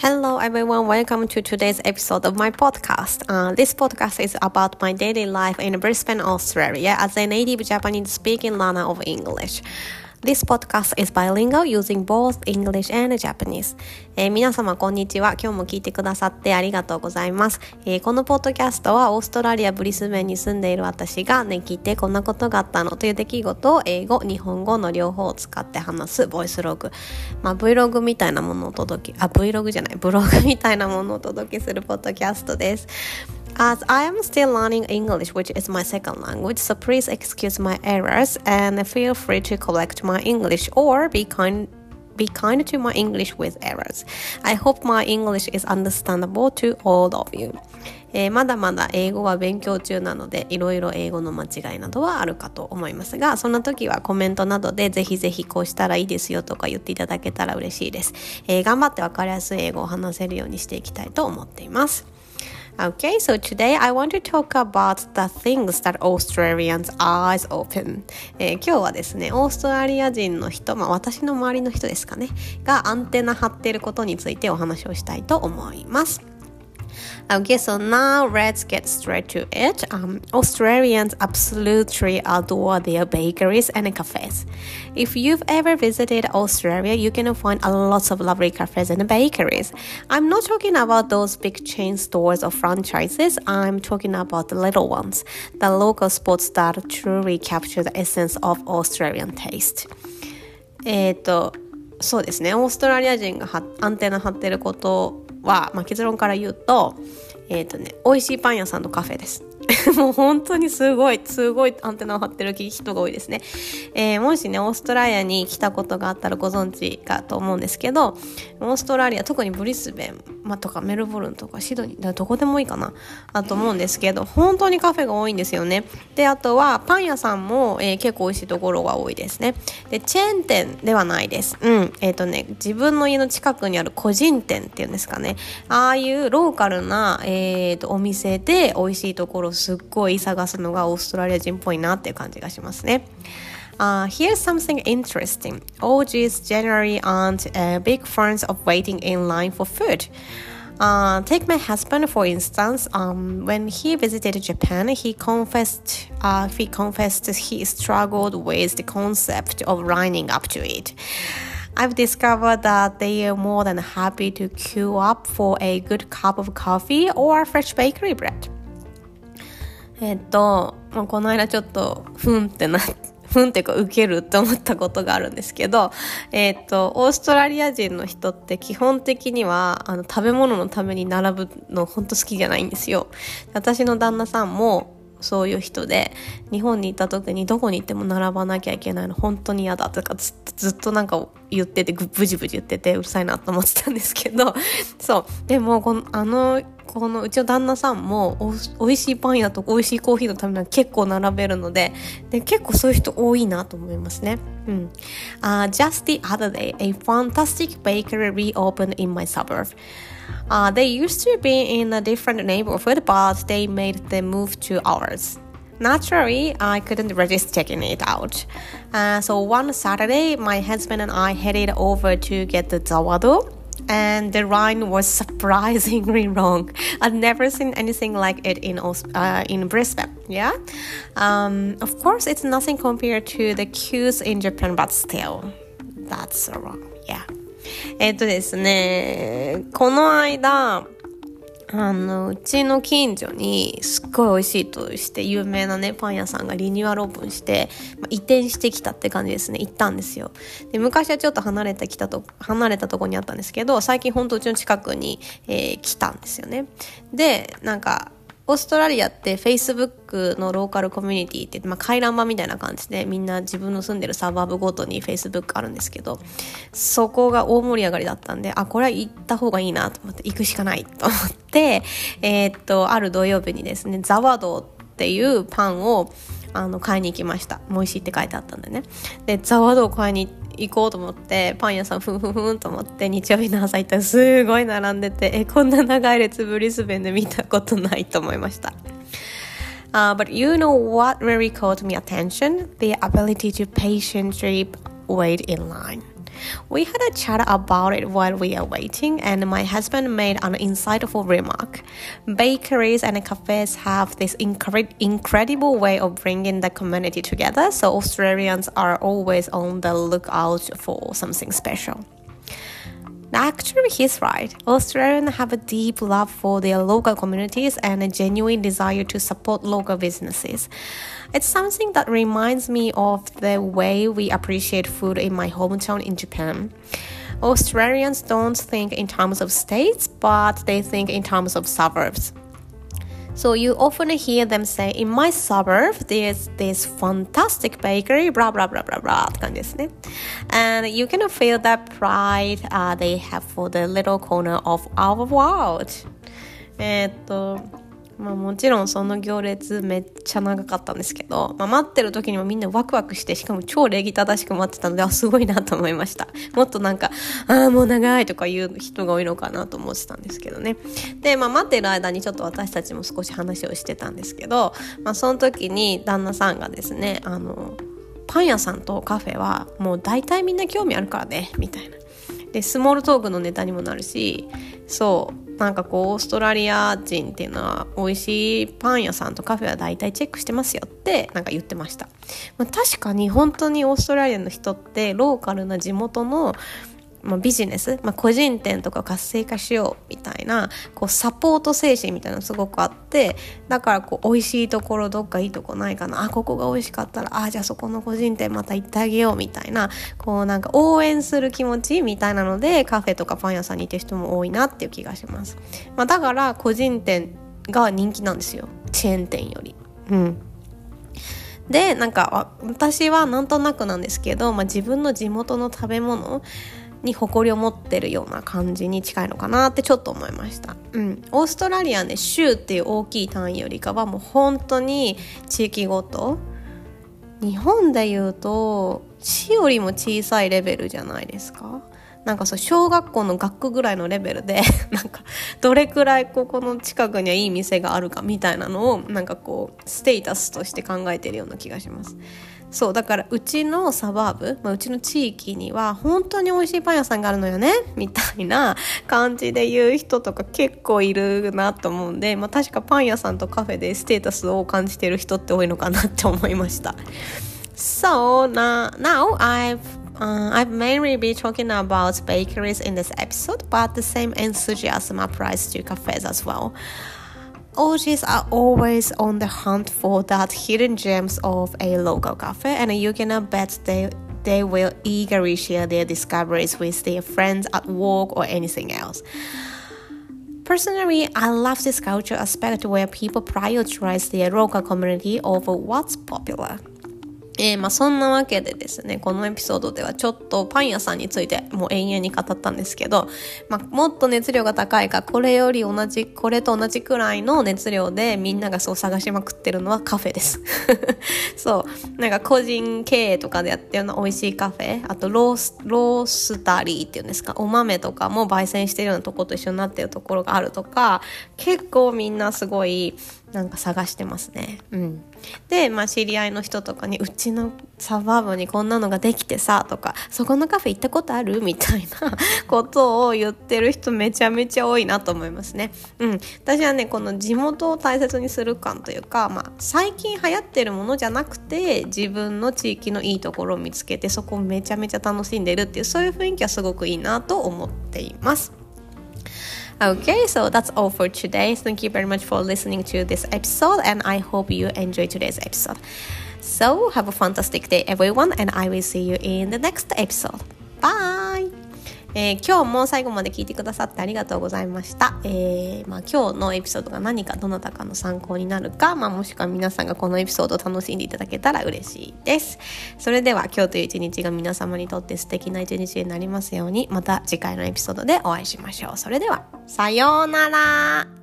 Hello everyone, welcome to today's episode of my podcast. Uh, this podcast is about my daily life in Brisbane, Australia as a native Japanese speaking learner of English. This podcast is bilingual using both English and Japanese、えー、皆様こんにちは。今日も聞いてくださってありがとうございます、えー、このポッドキャストはオーストラリア・ブリスベンに住んでいる私がね、聞いてこんなことがあったのという出来事を英語、日本語の両方を使って話すボイスログ。まあ Vlog みたいなものをお届け、あ、Vlog じゃない、ブログみたいなものをお届けするポッドキャストです。As I am still learning English, which is my second language, so please excuse my errors and feel free to correct my English or be kind be kind to my English with errors. I hope my English is understandable to all of you. えー、まだまだ英語は勉強中なのでいろいろ英語の間違いなどはあるかと思いますがそんな時はコメントなどでぜひぜひこうしたらいいですよとか言っていただけたら嬉しいです、えー、頑張ってわかりやすい英語を話せるようにしていきたいと思っています Okay, so today I want to talk about the things that Australians eyes open、えー、今日はですね、オーストラリア人の人、まあ私の周りの人ですかね、がアンテナ張ってることについてお話をしたいと思います。Okay, so now let's get straight to it. Um, Australians absolutely adore their bakeries and cafes. If you've ever visited Australia, you can find a lot of lovely cafes and bakeries. I'm not talking about those big chain stores or franchises, I'm talking about the little ones, the local spots that truly capture the essence of Australian taste. えっと、そうですね、オーストラリア人がアンテナ張ってること は、まあ、結論から言うと、えっ、ー、とね、美味しいパン屋さんのカフェです。もう本当にすごい、すごいアンテナを張ってる人が多いですね。えー、もしね、オーストラリアに来たことがあったらご存知かと思うんですけど、オーストラリア、特にブリスベン、まあ、とかメルボルンとかシドニー、どこでもいいかな、あと思うんですけど、本当にカフェが多いんですよね。で、あとはパン屋さんも、えー、結構美味しいところが多いですね。で、チェーン店ではないです。うん。えっ、ー、とね、自分の家の近くにある個人店っていうんですかね。ああいうローカルな、えっ、と、お店で美味しいところすっごい探すのがオーストラリア人っぽいなっていう感じがしますね。Uh, here's something interesting. OGs generally aren't uh, big fans of waiting in line for food. Uh, take my husband for instance. Um, when he visited Japan, he confessed uh, he confessed he struggled with the concept of lining up to it. I've discovered that they are more than happy to queue up for a good cup of coffee or fresh bakery bread. えっと、まあ、この間ちょっと、ふんってなって、ふんってか受けるって思ったことがあるんですけど、えっ、と、オーストラリア人の人って基本的には、あの、食べ物のために並ぶの本当好きじゃないんですよ。私の旦那さんも、そういう人で日本に行った時にどこに行っても並ばなきゃいけないの本当に嫌だとかずっとなんか言っててブジブジ言っててうるさいなと思ってたんですけどそうでもこのあのこのうちの旦那さんもお美味しいパン屋とか美味しいコーヒーのためには結構並べるのでで結構そういう人多いなと思いますね。うん。Uh, just the other day, a fantastic bakery reopened in my suburb. Uh, they used to be in a different neighborhood, but they made the move to ours. Naturally, I couldn't resist checking it out. Uh, so one Saturday, my husband and I headed over to get the zawado, and the line was surprisingly long. I've never seen anything like it in uh, in Brisbane. Yeah, um, of course, it's nothing compared to the queues in Japan, but still, that's wrong. Yeah. えっとですね、この間、 あの、うちの近所にすっごい美味しいとして有名なね、パン屋さんがリニューアルオープンして、まあ、移転してきたって感じですね。行ったんですよ。で、昔はちょっと離れてきたと、離れたとこにあったんですけど、最近ほんとうちの近くに、えー、来たんですよね。で、なんか、オーストラリアって Facebook のローカルコミュニティって、まあ、回覧板みたいな感じでみんな自分の住んでるサーバーブごとに Facebook あるんですけどそこが大盛り上がりだったんであこれは行った方がいいなと思って行くしかないと思ってえー、っとある土曜日にですねザワドっていうパンをあの買いに行きました。美味しいって書いてあったんでね。でザワドー買いに行って行こうと思ってパン屋さんふんふんふんと思って日曜日の朝行ったらすごい並んでてえこんな長い列ブリスベンで見たことないと思いました。Uh, but you know what really caught me attention? The ability to patiently wait in line. We had a chat about it while we are waiting, and my husband made an insightful remark. Bakeries and cafes have this incre- incredible way of bringing the community together, so Australians are always on the lookout for something special. Actually, he's right. Australians have a deep love for their local communities and a genuine desire to support local businesses. It's something that reminds me of the way we appreciate food in my hometown in Japan. Australians don't think in terms of states, but they think in terms of suburbs. So you often hear them say, in my suburb, there's this fantastic bakery, blah, blah, blah, blah, blah, って感じですね。And you can feel that pride、uh, they have for the little corner of our world. えっと、 まあもちろんその行列めっちゃ長かったんですけど、まあ、待ってる時にもみんなワクワクして、しかも超礼儀正しく待ってたので、あ、すごいなと思いました。もっとなんか、ああ、もう長いとか言う人が多いのかなと思ってたんですけどね。で、まあ待ってる間にちょっと私たちも少し話をしてたんですけど、まあその時に旦那さんがですね、あの、パン屋さんとカフェはもう大体みんな興味あるからね、みたいな。で、スモールトークのネタにもなるし、そう、なんかこうオーストラリア人っていうのは美味しいパン屋さんとカフェは大体チェックしてますよってなんか言ってました、まあ、確かに本当にオーストラリアの人ってローカルな地元のまあ、ビジネス、まあ、個人店とか活性化しようみたいなこうサポート精神みたいなのすごくあってだからこう美味しいところどっかいいとこないかなあここが美味しかったらあじゃあそこの個人店また行ってあげようみたいなこうなんか応援する気持ちみたいなのでカフェとかパン屋さんに行ってる人も多いなっていう気がします、まあ、だから個人店が人気なんですよ。チェーン店より。うん。でなんか私はなんとなくなんですけど、まあ、自分の地元の食べ物に誇りを持ってるような感じに近いのかなってちょっと思いました。うん。オーストラリアね、州っていう大きい単位よりかはもう本当に地域ごと。日本で言うと、市よりも小さいレベルじゃないですか？なんかそう、小学校の学区ぐらいのレベルで、なんか、どれくらいここの近くにはいい店があるかみたいなのを、なんかこう、ステータスとして考えてるような気がします。そうだからうちのサバーブ、まあ、うちの地域には本当に美味しいパン屋さんがあるのよねみたいな感じで言う人とか結構いるなと思うんで、まあ、確かパン屋さんとカフェでステータスを感じてる人って多いのかなって思いました。So now, I've Uh, I've mainly been talking about bakeries in this episode, but the same enthusiasm applies to cafes as well. OGs are always on the hunt for that hidden gems of a local cafe, and you can bet they they will eagerly share their discoveries with their friends at work or anything else. Personally, I love this culture aspect where people prioritize their local community over what's popular. えー、まあそんなわけでですね、このエピソードではちょっとパン屋さんについてもう延々に語ったんですけど、まあもっと熱量が高いか、これより同じ、これと同じくらいの熱量でみんながそう探しまくってるのはカフェです。そう。なんか個人経営とかでやってるような美味しいカフェ、あとロース、ロースタリーっていうんですか、お豆とかも焙煎してるようなとこと一緒になってるところがあるとか、結構みんなすごい、なんか探してますね。うん。で、まあ知り合いの人とかに、うちのサバーブにこんなのができてさ、とか、そこのカフェ行ったことある？みたいな ことを言ってる人めちゃめちゃ多いなと思いますね。うん。私はね、この地元を大切にする感というか、まあ最近流行ってるものじゃなくて、自分の地域のいいところを見つけて、そこをめちゃめちゃ楽しんでるっていう、そういう雰囲気はすごくいいなと思っています。Okay, so that's all for today. Thank you very much for listening to this episode, and I hope you enjoy today's episode. So, have a fantastic day, everyone, and I will see you in the next episode. Bye! えー、今日も最後まで聞いてくださってありがとうございました。えー、まあ、今日のエピソードが何かどなたかの参考になるか、まあ、もしくは皆さんがこのエピソードを楽しんでいただけたら嬉しいです。それでは今日という一日が皆様にとって素敵な一日になりますように、また次回のエピソードでお会いしましょう。それでは、さようなら